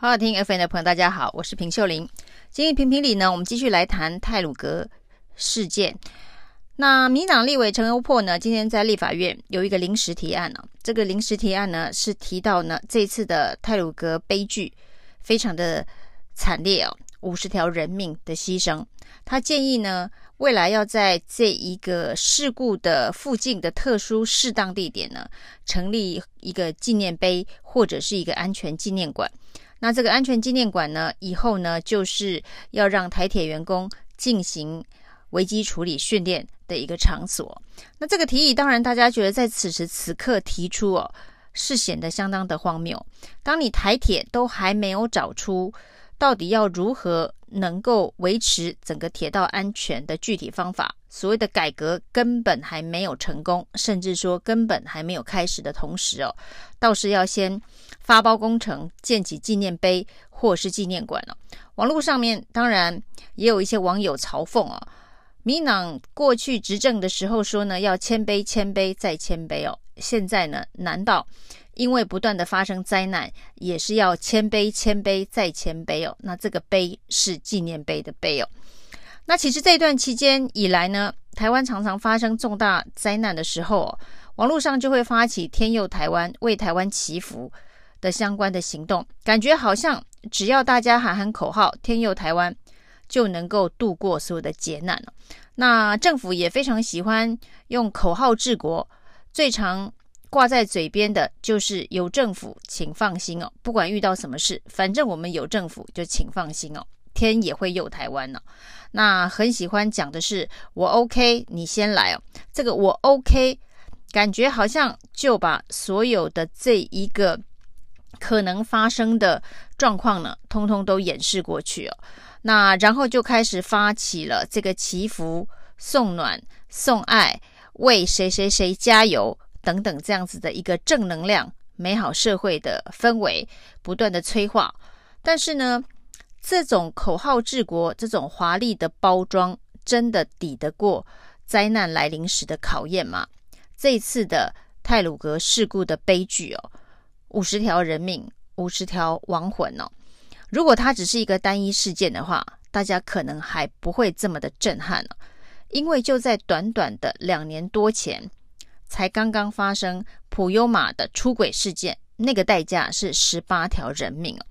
好好听 FM 的朋友，大家好，我是平秀玲。今天评评理呢，我们继续来谈泰鲁格事件。那民党立委陈欧珀呢，今天在立法院有一个临时提案呢、这个临时提案呢，是提到呢这次的泰鲁格悲剧非常的惨烈哦，五十条人命的牺牲。他建议呢，未来要在这一个事故的附近的特殊适当地点呢，成立一个纪念碑或者是一个安全纪念馆。那这个安全纪念馆呢，以后呢，就是要让台铁员工进行危机处理训练的一个场所。那这个提议，当然大家觉得在此时此刻提出哦，是显得相当的荒谬。当你台铁都还没有找出到底要如何能够维持整个铁道安全的具体方法，所谓的改革根本还没有成功，甚至说根本还没有开始的同时哦，倒是要先。发包工程，建起纪念碑或是纪念馆了。网络上面当然也有一些网友嘲讽哦，民党过去执政的时候说呢，要谦卑、谦卑再谦卑哦。现在呢，难道因为不断的发生灾难，也是要谦卑、谦卑再谦卑哦？那这个碑是纪念碑的碑哦。那其实这段期间以来呢，台湾常常发生重大灾难的时候，网络上就会发起天佑台湾、为台湾祈福。的相关的行动，感觉好像只要大家喊喊口号“天佑台湾”，就能够度过所有的劫难了。那政府也非常喜欢用口号治国，最常挂在嘴边的就是“有政府，请放心哦”。不管遇到什么事，反正我们有政府，就请放心哦。天也会佑台湾呢。那很喜欢讲的是“我 OK，你先来哦”。这个“我 OK”，感觉好像就把所有的这一个。可能发生的状况呢，通通都演示过去哦。那然后就开始发起了这个祈福、送暖、送爱、为谁谁谁加油等等这样子的一个正能量、美好社会的氛围，不断的催化。但是呢，这种口号治国、这种华丽的包装，真的抵得过灾难来临时的考验吗？这次的泰鲁格事故的悲剧哦。五十条人命，五十条亡魂哦。如果它只是一个单一事件的话，大家可能还不会这么的震撼呢。因为就在短短的两年多前，才刚刚发生普悠玛的出轨事件，那个代价是十八条人命哦。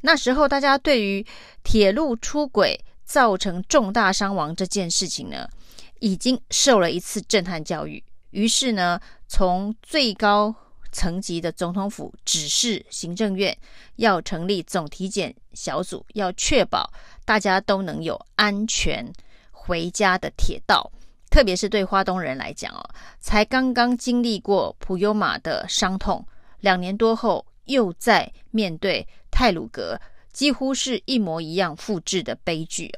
那时候大家对于铁路出轨造成重大伤亡这件事情呢，已经受了一次震撼教育。于是呢，从最高层级的总统府指示行政院要成立总体检小组，要确保大家都能有安全回家的铁道。特别是对花东人来讲哦，才刚刚经历过普悠玛的伤痛，两年多后又在面对泰鲁格，几乎是一模一样复制的悲剧。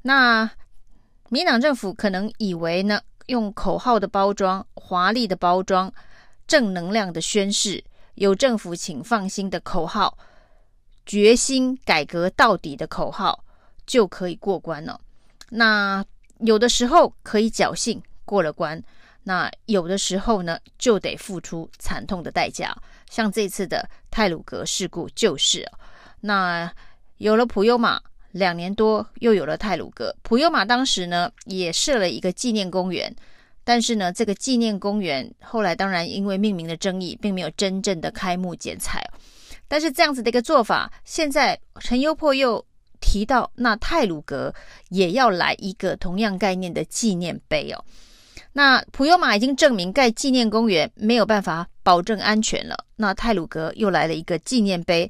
那民党政府可能以为呢，用口号的包装，华丽的包装。正能量的宣誓，有政府请放心的口号，决心改革到底的口号就可以过关了。那有的时候可以侥幸过了关，那有的时候呢就得付出惨痛的代价。像这次的泰鲁格事故就是。那有了普悠玛两年多，又有了泰鲁格。普悠玛当时呢也设了一个纪念公园。但是呢，这个纪念公园后来当然因为命名的争议，并没有真正的开幕剪彩。但是这样子的一个做法，现在陈优珀又提到，那泰鲁格也要来一个同样概念的纪念碑哦。那普悠玛已经证明盖纪念公园没有办法保证安全了，那泰鲁阁又来了一个纪念碑，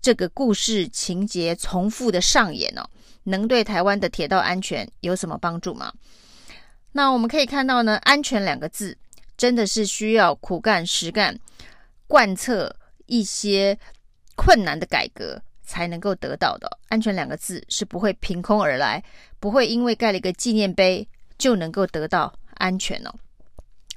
这个故事情节重复的上演哦，能对台湾的铁道安全有什么帮助吗？那我们可以看到呢，安全两个字真的是需要苦干实干，贯彻一些困难的改革才能够得到的。安全两个字是不会凭空而来，不会因为盖了一个纪念碑就能够得到安全哦。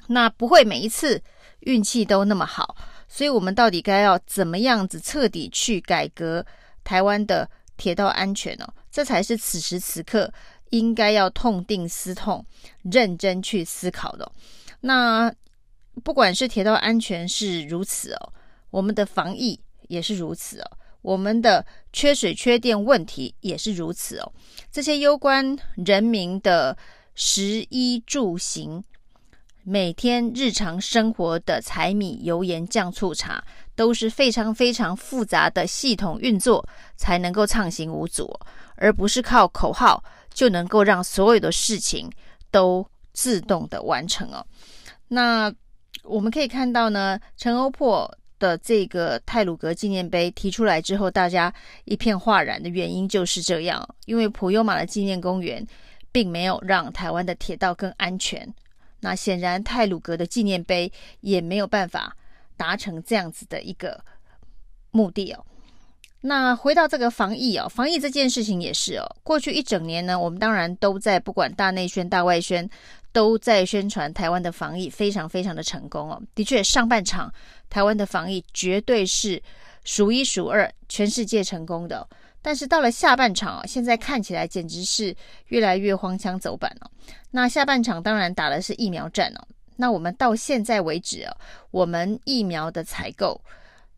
那不会每一次运气都那么好，所以我们到底该要怎么样子彻底去改革台湾的铁道安全哦？这才是此时此刻。应该要痛定思痛，认真去思考的。那不管是铁道安全是如此哦，我们的防疫也是如此哦。我们的缺水缺电问题也是如此哦。这些攸关人民的食衣住行，每天日常生活的柴米油盐酱醋茶，都是非常非常复杂的系统运作才能够畅行无阻，而不是靠口号就能够让所有的事情都自动的完成哦。那我们可以看到呢，陈欧珀的这个泰鲁格纪念碑提出来之后，大家一片哗然的原因就是这样，因为普悠玛的纪念公园并没有让台湾的铁道更安全。那显然，泰鲁格的纪念碑也没有办法达成这样子的一个目的哦。那回到这个防疫哦，防疫这件事情也是哦。过去一整年呢，我们当然都在不管大内宣、大外宣，都在宣传台湾的防疫非常非常的成功哦。的确，上半场台湾的防疫绝对是数一数二，全世界成功的。但是到了下半场啊，现在看起来简直是越来越荒腔走板了。那下半场当然打的是疫苗战哦。那我们到现在为止啊，我们疫苗的采购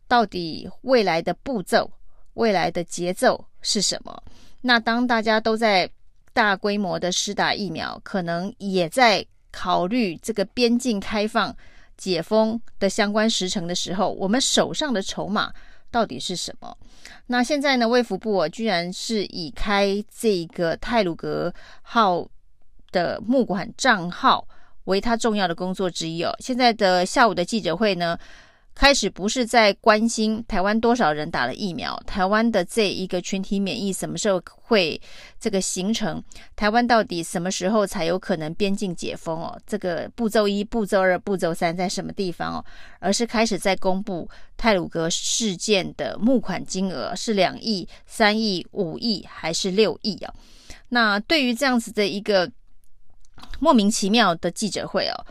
到底未来的步骤、未来的节奏是什么？那当大家都在大规模的施打疫苗，可能也在考虑这个边境开放、解封的相关时程的时候，我们手上的筹码到底是什么？那现在呢？卫福部啊，居然是以开这个泰鲁格号的募款账号为他重要的工作之一哦。现在的下午的记者会呢，开始不是在关心台湾多少人打了疫苗，台湾的这一个群体免疫什么时候会这个形成？台湾到底什么时候才有可能边境解封哦？这个步骤一、步骤二、步骤三在什么地方哦？而是开始在公布泰鲁格事件的募款金额是两亿、三亿、五亿还是六亿啊？那对于这样子的一个莫名其妙的记者会哦。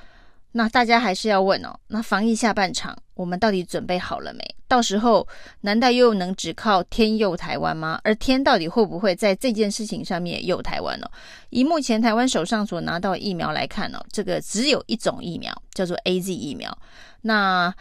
那大家还是要问哦，那防疫下半场我们到底准备好了没？到时候难道又能只靠天佑台湾吗？而天到底会不会在这件事情上面佑台湾呢？以目前台湾手上所拿到疫苗来看呢，这个只有一种疫苗叫做 AZ 疫苗。那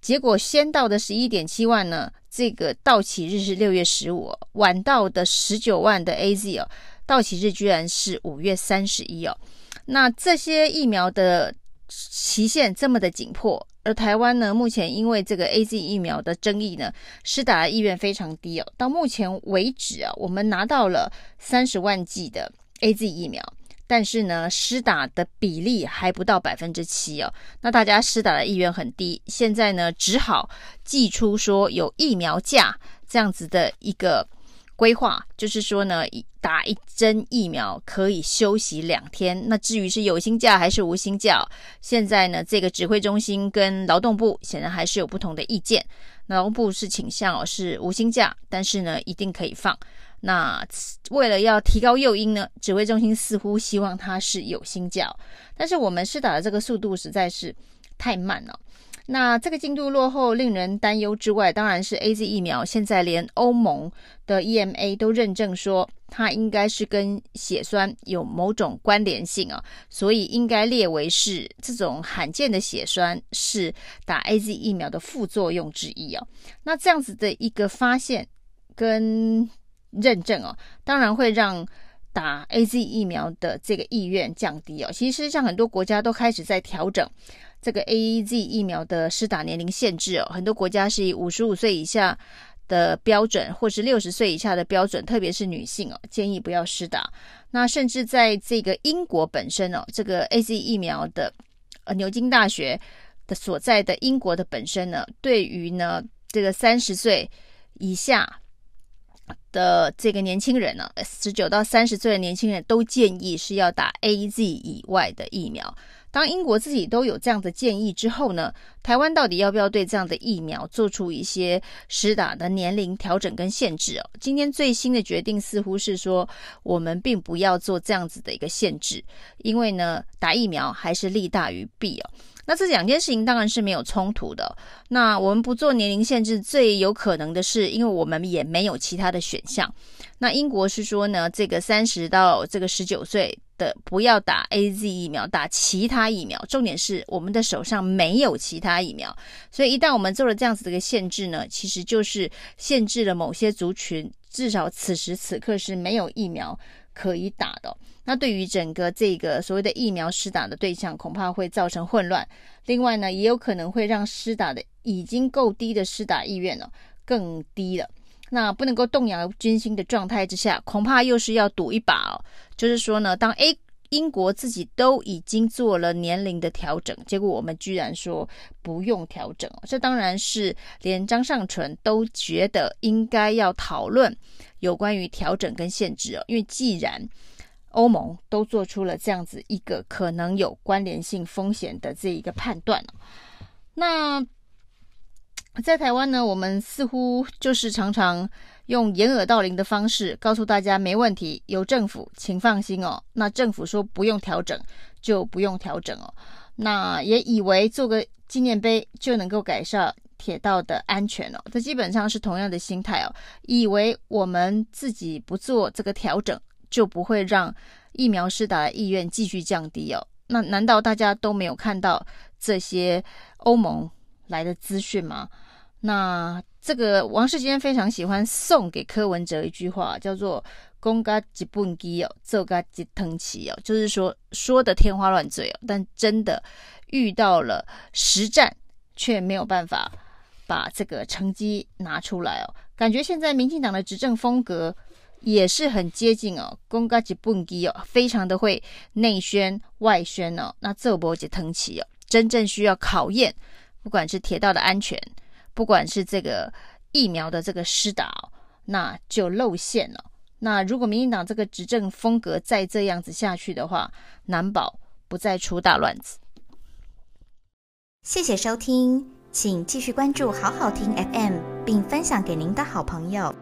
结果先到的十一点七万呢，这个到期日是六月十五，晚到的十九万的 AZ 哦，到期日居然是五月三十一哦。那这些疫苗的。期限这么的紧迫，而台湾呢，目前因为这个 AZ 疫苗的争议呢，施打的意愿非常低哦。到目前为止啊，我们拿到了三十万剂的 AZ 疫苗，但是呢，施打的比例还不到百分之七哦。那大家施打的意愿很低，现在呢，只好寄出说有疫苗价这样子的一个。规划就是说呢，打一针疫苗可以休息两天。那至于是有薪假还是无薪假，现在呢，这个指挥中心跟劳动部显然还是有不同的意见。劳动部是倾向是无薪假，但是呢，一定可以放。那为了要提高诱因呢，指挥中心似乎希望它是有薪假，但是我们施打的这个速度实在是太慢了。那这个进度落后令人担忧之外，当然是 AZ 疫苗现在连欧盟的 EMA 都认证说它应该是跟血栓有某种关联性啊，所以应该列为是这种罕见的血栓是打 AZ 疫苗的副作用之一啊。那这样子的一个发现跟认证哦，当然会让打 AZ 疫苗的这个意愿降低哦。其实像很多国家都开始在调整。这个 AZ 疫苗的施打年龄限制哦，很多国家是以五十五岁以下的标准，或是六十岁以下的标准，特别是女性哦，建议不要施打。那甚至在这个英国本身哦，这个 AZ 疫苗的呃牛津大学的所在的英国的本身呢，对于呢这个三十岁以下的这个年轻人呢，十九到三十岁的年轻人都建议是要打 AZ 以外的疫苗。当英国自己都有这样的建议之后呢，台湾到底要不要对这样的疫苗做出一些施打的年龄调整跟限制哦？今天最新的决定似乎是说，我们并不要做这样子的一个限制，因为呢，打疫苗还是利大于弊哦。那这两件事情当然是没有冲突的。那我们不做年龄限制，最有可能的是，因为我们也没有其他的选项。那英国是说呢，这个三十到这个十九岁的不要打 AZ 疫苗，打其他疫苗。重点是我们的手上没有其他疫苗，所以一旦我们做了这样子的一个限制呢，其实就是限制了某些族群，至少此时此刻是没有疫苗可以打的。那对于整个这个所谓的疫苗施打的对象，恐怕会造成混乱。另外呢，也有可能会让施打的已经够低的施打意愿呢更低了。那不能够动摇军心的状态之下，恐怕又是要赌一把哦。就是说呢，当 A 英国自己都已经做了年龄的调整，结果我们居然说不用调整哦，这当然是连张尚淳都觉得应该要讨论有关于调整跟限制哦。因为既然欧盟都做出了这样子一个可能有关联性风险的这一个判断，那。在台湾呢，我们似乎就是常常用掩耳盗铃的方式告诉大家没问题，有政府，请放心哦。那政府说不用调整，就不用调整哦。那也以为做个纪念碑就能够改善铁道的安全哦。这基本上是同样的心态哦，以为我们自己不做这个调整，就不会让疫苗施打的意愿继续降低哦。那难道大家都没有看到这些欧盟来的资讯吗？那这个王世坚非常喜欢送给柯文哲一句话，叫做“公家一本机哦，奏家一腾起哦”，就是说说的天花乱坠哦，但真的遇到了实战，却没有办法把这个成绩拿出来哦。感觉现在民进党的执政风格也是很接近哦，“公家一本机哦”，非常的会内宣外宣哦。那做不一腾起哦，真正需要考验，不管是铁道的安全。不管是这个疫苗的这个施打，那就露馅了。那如果民进党这个执政风格再这样子下去的话，难保不再出大乱子。谢谢收听，请继续关注好好听 FM，并分享给您的好朋友。